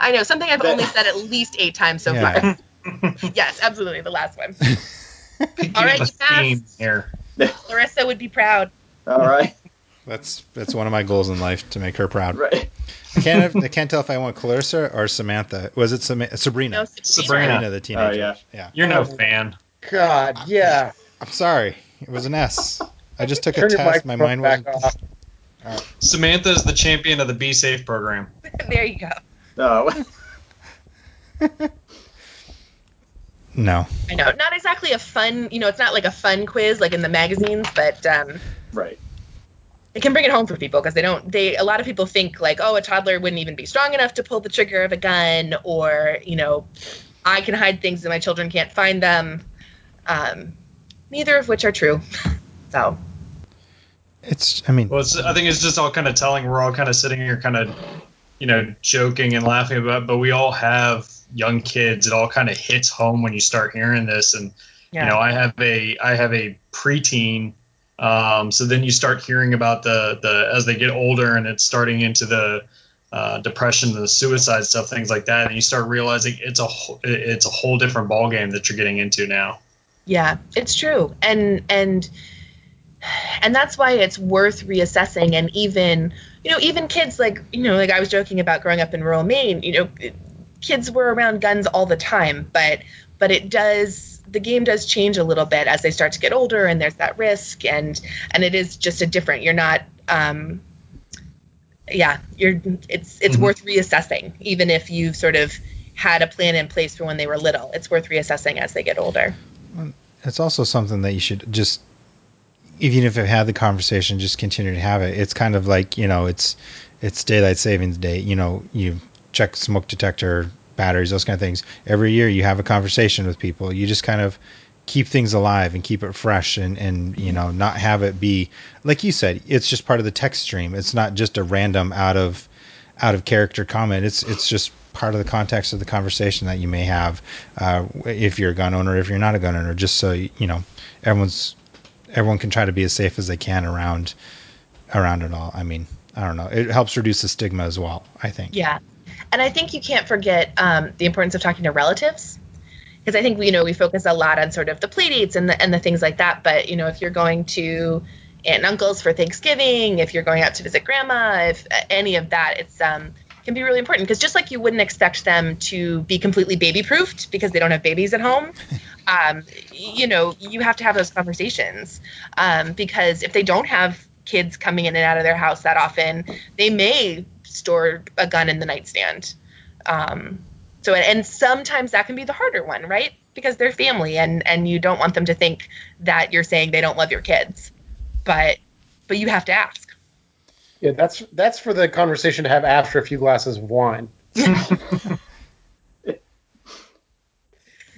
I know, something I've only said at least eight times so Yeah. far. yes, absolutely, the last one. All right, you a passed. here. Clarissa would be proud. All right. That's that's one of my goals in life to make her proud. Right. I can't I can't tell if I want Clarissa or Samantha. Was it Sama- Sabrina? No, Sabrina. Sabrina, the teenager. Oh, yeah. yeah. You're no oh. fan. God. Yeah. I'm sorry. It was an S. I just took a Turn your test. My mind back wasn't. off. Samantha is the champion of the Be Safe program. there you go. No. Oh. No. I know, not exactly a fun, you know, it's not like a fun quiz like in the magazines, but um, right. it can bring it home for people because they don't. They a lot of people think like, oh, a toddler wouldn't even be strong enough to pull the trigger of a gun, or you know, I can hide things and my children can't find them. Um, neither of which are true. so It's. I mean. Well, it's, I think it's just all kind of telling. We're all kind of sitting here, kind of, you know, joking and laughing about, but we all have young kids. It all kind of hits home when you start hearing this, and yeah, you know, I have a I have a preteen. Um, so then you start hearing about the the as they get older, and it's starting into the uh, depression, the suicide stuff, things like that, and you start realizing it's a it's a whole different ball game that you're getting into now. Yeah, it's true. And and and that's why it's worth reassessing and even you know even kids like you know like I was joking about growing up in rural Maine, you know, kids were around guns all the time, but but it does the game does change a little bit as they start to get older and there's that risk and and it is just a different you're not um yeah, you're it's it's Mhm. worth reassessing even if you've sort of had a plan in place for when they were little. It's worth reassessing as they get older. it's also something that you should just even if you've had the conversation just continue to have it it's kind of like you know it's it's daylight savings day you know you check smoke detector batteries those kind of things every year you have a conversation with people you just kind of keep things alive and keep it fresh and and you know not have it be like you said it's just part of the text stream it's not just a random out of out of character comment it's it's just part of the context of the conversation that you may have uh, if you're a gun owner, if you're not a gun owner, just so you know everyone's everyone can try to be as safe as they can around around it all. I mean, I don't know. It helps reduce the stigma as well. I think. Yeah, and I think you can't forget um, the importance of talking to relatives. Because I think you know we focus a lot on sort of the play dates and the and the things like that. But you know, if you're going to aunt and uncles for Thanksgiving, if you're going out to visit grandma, if uh, any of that, it's um can be really important. Because just like you wouldn't expect them to be completely baby proofed because they don't have babies at home, um, you know, you have to have those conversations. Um, because if they don't have kids coming in and out of their house that often, they may store a gun in the nightstand. Um, so and sometimes that can be the harder one, right? Because they're family and and you don't want them to think that you're saying they don't love your kids. But but you have to ask. Yeah, that's that's for the conversation to have after a few glasses of wine.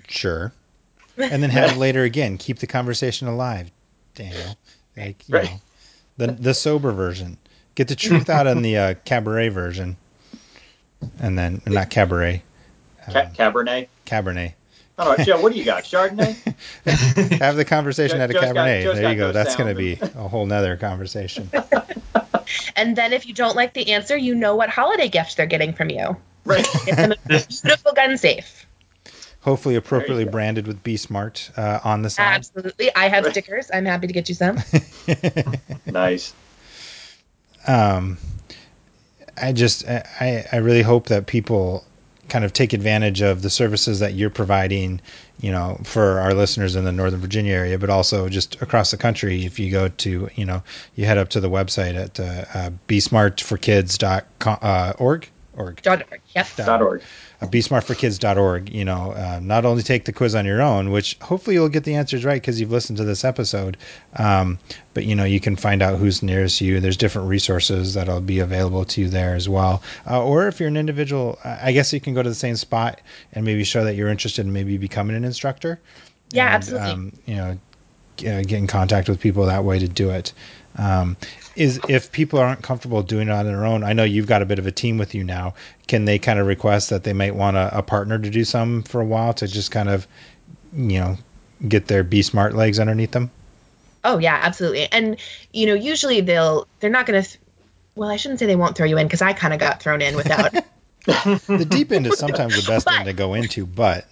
sure. And then have it later again. Keep the conversation alive, Daniel. Like, you Right. know, the the sober version. Get the truth out in the uh, cabaret version, and then not cabaret, Ca- Cabernet. Cabernet. I Joe. What do you got? Chardonnay? Have the conversation Joe- at a Joe's got- cabernet. There you go. those That's going to be a whole nother conversation. And then if you don't like the answer, you know what holiday gift they're getting from you. Right. Get them a beautiful gun safe. Hopefully appropriately branded with Be Smart uh, on the side. Absolutely. I have stickers. I'm happy to get you some. nice. Um, I just I, I really hope that people kind of take advantage of the services that you're providing, you know, for our listeners in the Northern Virginia area, but also just across the country. If you go to, you know, you head up to the website at uh, uh, besmartforkids.org. Org, org. Dot org. Yep. Dot org. uh, besmartforkids.org. You know, uh, not only take the quiz on your own, which hopefully you'll get the answers right because you've listened to this episode, um, but you know you can find out who's nearest you. There's different resources that'll be available to you there as well. Uh, or if you're an individual, I I guess you can go to the same spot and maybe show that you're interested in maybe becoming an instructor. Yeah, And, absolutely. Um, you know, g- uh, get in contact with people that way to do it. Um, is if people aren't comfortable doing it on their own, I know you've got a bit of a team with you now. Can they kind of request that they might want a, a partner to do some for a while to just kind of, you know, get their be smart legs underneath them? Oh yeah, absolutely. And you know, usually they'll they're not going to. Th- well, I shouldn't say they won't throw you in because I kind of got thrown in without. The deep end is sometimes the best thing to go into, but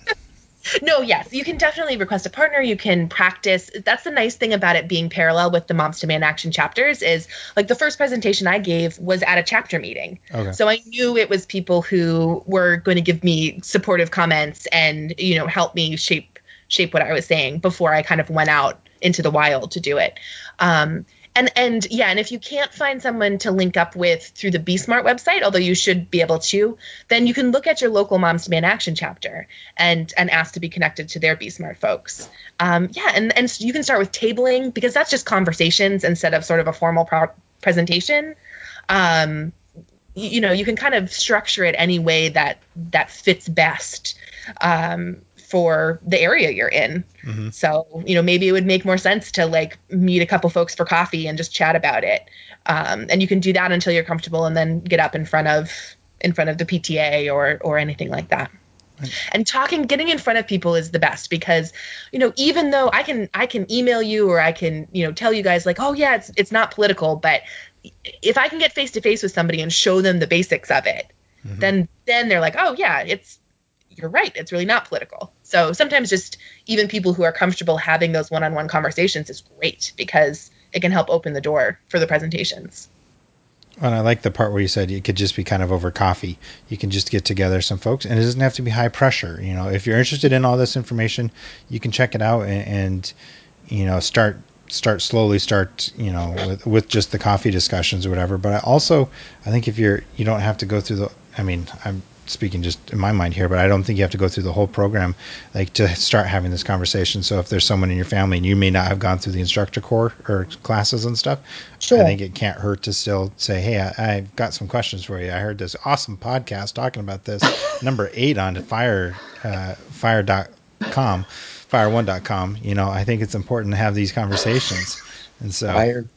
no, yes, you can definitely request a partner. You can practice. That's the nice thing about it being parallel with the Moms Demand Action chapters is like the first presentation I gave was at a chapter meeting. okay. So I knew it was people who were going to give me supportive comments and you know help me shape shape what I was saying before I kind of went out into the wild to do it. Um, and and yeah, and if you can't find someone to link up with through the Be Smart website, although you should be able to, then you can look at your local Moms to Demand Action chapter and and ask to be connected to their Be Smart folks. Um, yeah, and and you can start with tabling because that's just conversations instead of sort of a formal pro- presentation. Um, you, you know, you can kind of structure it any way that that fits best um, for the area you're in. Mhm. So, you know, maybe it would make more sense to like meet a couple folks for coffee and just chat about it. Um, and you can do that until you're comfortable and then get up in front of in front of the PTA or or anything like that. And talking getting in front of people is the best because you know even though I can I can email you or I can you know tell you guys like oh yeah it's it's not political but if I can get face to face with somebody and show them the basics of it then then they're like oh yeah it's you're right it's really not political so sometimes just even people who are comfortable having those one-on-one conversations is great because it can help open the door for the presentations And I like the part where you said it could just be kind of over coffee. You can just get together some folks, and it doesn't have to be high pressure. You know, if you're interested in all this information, you can check it out and, and you know start start slowly. Start you know with with just the coffee discussions or whatever. But I also, I think if you're you don't have to go through the. I mean, I'm speaking just in my mind here, but I don't think you have to go through the whole program like to start having this conversation. So if there's someone in your family and you may not have gone through the instructor core or classes and stuff, Sure. I think it can't hurt to still say, "Hey, I, I've got some questions for you. I heard this awesome podcast talking about this number eight on fire uh, fire.com, fire1.com. You know, I think it's important to have these conversations, and so Fired.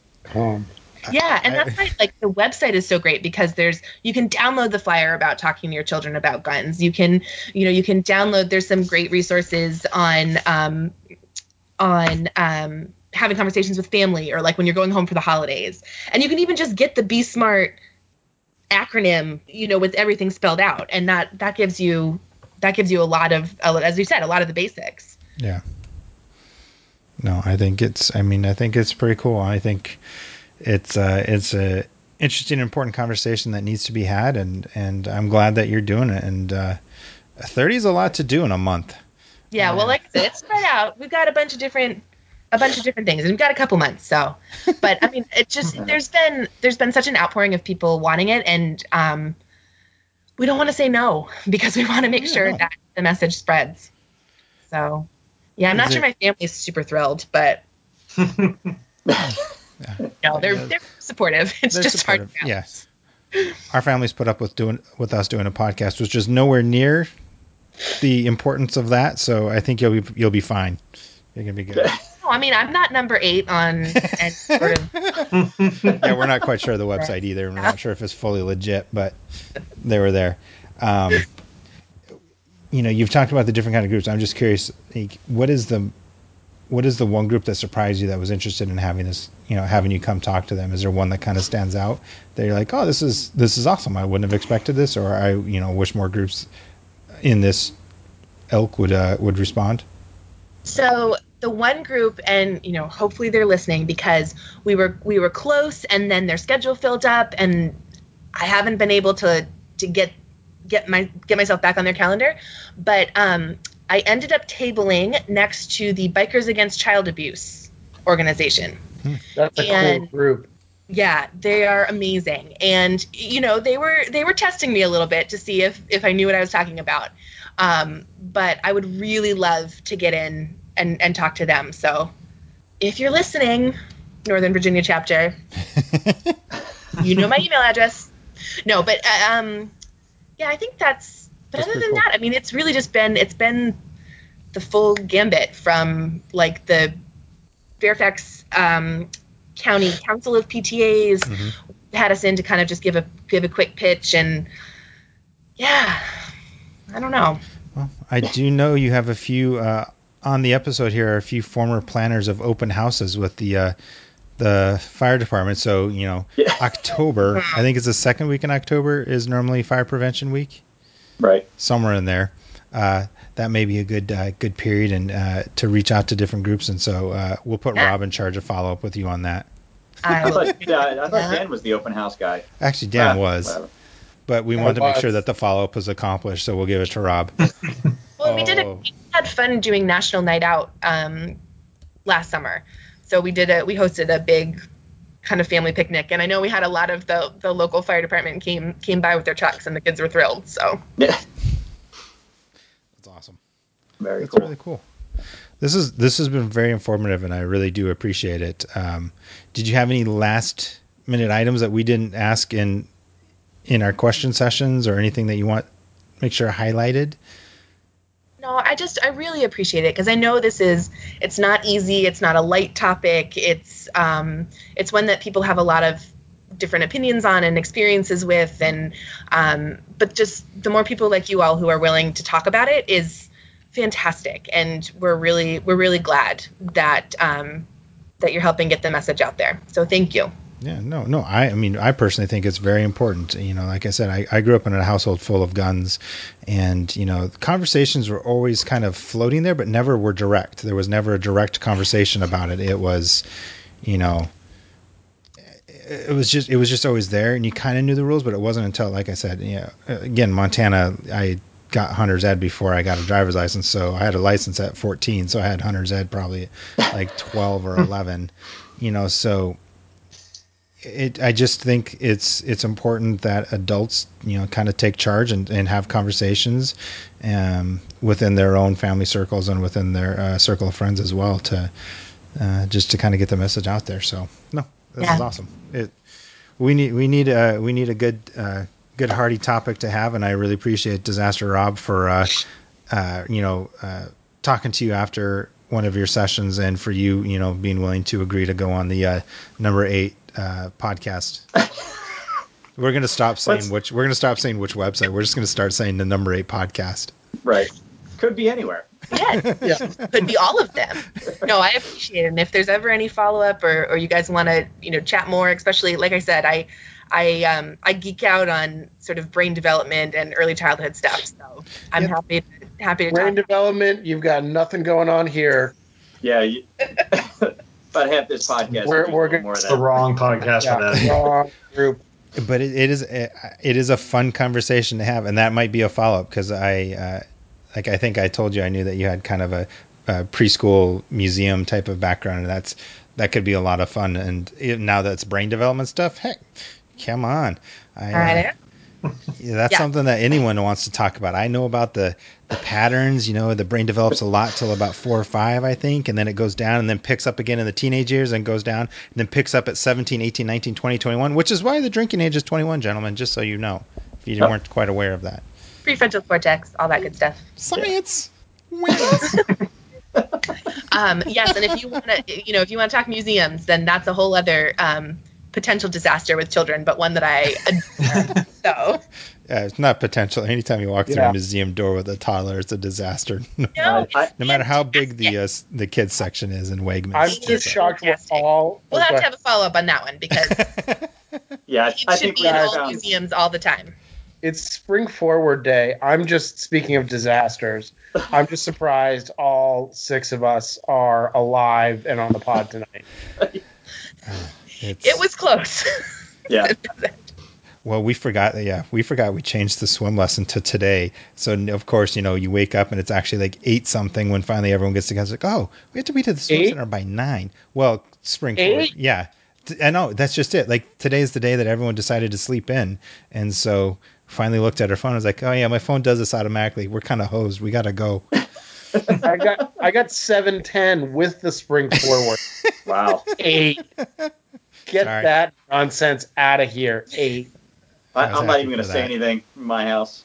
Yeah, and that's why like the website is so great because there's you can download the flyer about talking to your children about guns. You can you know you can download. There's some great resources on um, on um, having conversations with family or like when you're going home for the holidays, and you can even just get the Be Smart acronym, you know, with everything spelled out, and that that gives you that gives you a lot of as you said a lot of the basics. Yeah. No, I think it's. I mean, I think it's pretty cool. I think it's uh, it's a interesting, important conversation that needs to be had, and and I'm glad that you're doing it. And uh, thirty is a lot to do in a month. Yeah, well, like I said, it's spread out. We've got a bunch of different a bunch of different things, and we've got a couple months. So, but I mean, it just there's been there's been such an outpouring of people wanting it, and um, we don't want to say no because we want to make Yeah, sure no. that the message spreads. So, yeah, I'm not Is sure it- my family's super thrilled, but no, they're Yeah. they're supportive. It's They're just hard. supportive. Yes. Our families put up with doing with us doing a podcast, which is nowhere near the importance of that. So I think you'll be you'll be fine. You're gonna be good. No, I mean, I'm not number eight on sort of. yeah, we're not quite sure of the website either. We're not sure if it's fully legit, but they were there. Um, you know, you've talked about the different kind of groups. I'm just curious, like, what is the what is the one group that surprised you that was interested in having this? You know, having you come talk to them. Is there one that kind of stands out that you're like, oh, this is this is awesome. I wouldn't have expected this, or I you know wish more groups in this elk would uh, would respond. So the one group, and you know, hopefully they're listening because we were we were close, and then their schedule filled up, and I haven't been able to to get get my get myself back on their calendar. But um, I ended up tabling next to the Bikers Against Child Abuse organization. That's a And- cool group. Yeah, they are amazing, and you know they were they were testing me a little bit to see if if I knew what I was talking about. Um, but I would really love to get in and and talk to them. So if you're listening, Northern Virginia chapter, you know my email address. No, but uh, um, yeah, I think that's. But other than cool. that, I mean, it's really just been it's been the full gambit from like the Fairfax um, County Council of PTAs Mhm. had us in to kind of just give a give a quick pitch and yeah, I don't know. Well, I do know you have a few uh, on the episode here. Are a few former planners of open houses with the uh, the fire department. So you know, Yeah. October. I think it's the second week in October is normally Fire Prevention Week. Right. Somewhere in there. Uh, that may be a good uh, good period and uh, to reach out to different groups. And so uh, we'll put Yeah. Rob in charge of follow up with you on that. I I thought, uh, I thought Yeah. Dan was the open house guy. Actually, Dan Ah, was, whatever. but we Yeah, wanted to make sure that the follow up was accomplished. So we'll give it to Rob. well, we did it. Oh. We had fun doing National Night Out um, last summer. So we did a we hosted a big kind of family picnic, and I know we had a lot of the the local fire department came came by with their trucks, and the kids were thrilled. So Yeah. That's awesome. Very That's cool. really cool. This is this has been very informative, and I really do appreciate it. Um, did you have any last minute items that we didn't ask in in our question sessions, or anything that you want make sure highlighted? No, I just I really appreciate it because I know this is it's not easy. It's not a light topic. It's um it's one that people have a lot of different opinions on and experiences with and um but just the more people like you all who are willing to talk about it is fantastic and we're really we're really glad that um that you're helping get the message out there. So thank you. Yeah, no, no. I, I mean, I personally think it's very important. You know, like I said, I, I grew up in a household full of guns, and you know, conversations were always kind of floating there, but never were direct. There was never a direct conversation about it. It was, you know, it was just it was just always there, and you kind of knew the rules, but it wasn't until, like I said, you know, uh, again, Montana, I got hunter's ed before I got a driver's license, so I had a license at 14, so I had hunter's ed probably like 12 or 11, you know, so it I just think it's it's important that adults you know kind of take charge and, and have conversations um, within their own family circles and within their uh, circle of friends as well to uh, just to kind of get the message out there. So no, this is awesome. It we need we need a we need a good uh, good hearty topic to have, and I really appreciate Disaster Rob for uh, uh, you know uh, talking to you after one of your sessions and for you you know being willing to agree to go on the uh, number eight uh, podcast. we're gonna stop saying Let's- which. We're gonna stop saying which website. We're just gonna start saying the number eight podcast. Right. Could be anywhere. Yeah, Yeah. could be all of them. No, I appreciate it. And if there's ever any follow up or, or you guys want to, you know, chat more, especially like I said, I I um I geek out on sort of brain development and early childhood stuff. So I'm Yep. happy to, happy to Brain talk. development, you've got nothing going on here. Yeah. You, about half this podcast. We're- would we're a little more of that. the wrong podcast Yeah, for that. wrong group. But it, it is it is a fun conversation to have, and that might be a follow up because I uh, like I think I told you I knew that you had kind of a, a preschool museum type of background, and that's that could be a lot of fun. And it- now that's brain development stuff. Heck, come on! I, uh, Yeah, that's Yeah. something that anyone wants to talk about. I know about the the patterns. You know, the brain develops a lot till about four or five, I think, and then it goes down and then picks up again in the teenage years and goes down and then picks up at 17, 18, 19, 20, 21, which is why the drinking age is 21, gentlemen, just so you know, if you Oh. weren't quite aware of that. Prefrontal cortex, all that good stuff. Science wins. Um, yes, and if you want to, you know, if you want to talk museums, then that's a whole other um, potential disaster with children, but one that I adore. so yeah, it's not potential. Anytime you walk through Yeah. a museum door with a toddler, it's a disaster. no, I- no matter how big the uh, the kids section is in Wegmans. I'm It's just shocked what fantastic. all. we'll have to have a follow up on that one because Yeah. it I should think be in all found. museums all the time. It's Spring Forward Day. I'm just speaking of disasters. I'm just surprised all six of us are alive and on the pod tonight. It's- It was close. Yeah. Well, we forgot. Yeah, we forgot we changed the swim lesson to today. So of course, you know, you wake up and it's actually like eight something when finally everyone gets together. It's like, oh, we have to be to the swim Eight? center by nine. Well, spring Eight? forward. Yeah, I know. That's just it. Like today's the day that everyone decided to sleep in, and so finally looked at her phone. I was like, oh yeah, my phone does this automatically. We're kind of hosed. We gotta go. I got I got seven ten with the Spring Forward. Wow. Eight. Get Sorry. that nonsense out of here. Eight. I, I was I'm not even going to say anything in my house.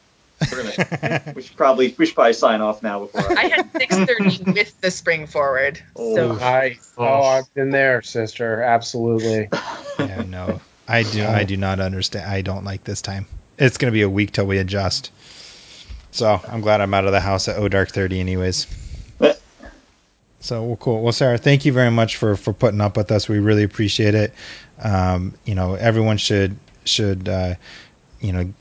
We're gonna, we should probably we should probably sign off now before. I I, had 6:30 with the spring forward. So Oh. Nice. Oh. Oh, I've been there, sister. Absolutely. yeah, no, I do. I do not understand. I don't like this time. It's gonna be a week till we adjust. So I'm glad I'm out of the house at O Dark Thirty, anyways. So well, cool. Well, Sarah, thank you very much for for putting up with us. We really appreciate it. Um, you know, everyone should should uh, you know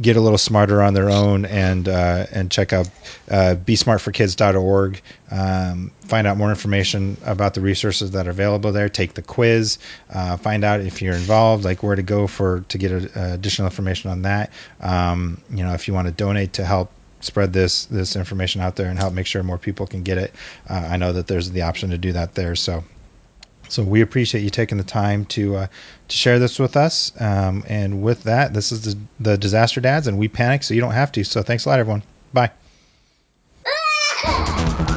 get a little smarter on their own and uh, and check out uh, besmartforkids.org. Um, find out more information about the resources that are available there. Take the quiz. Uh, find out if you're involved, like where to go for to get uh additional information on that. Um, you know, if you want to donate to help spread this this information out there and help make sure more people can get it. Uh, I know that there's the option to do that there. So so we appreciate you taking the time to uh, to share this with us. Um, and with that, this is the, the disaster dads, and we panic so you don't have to. So thanks a lot, everyone. Bye.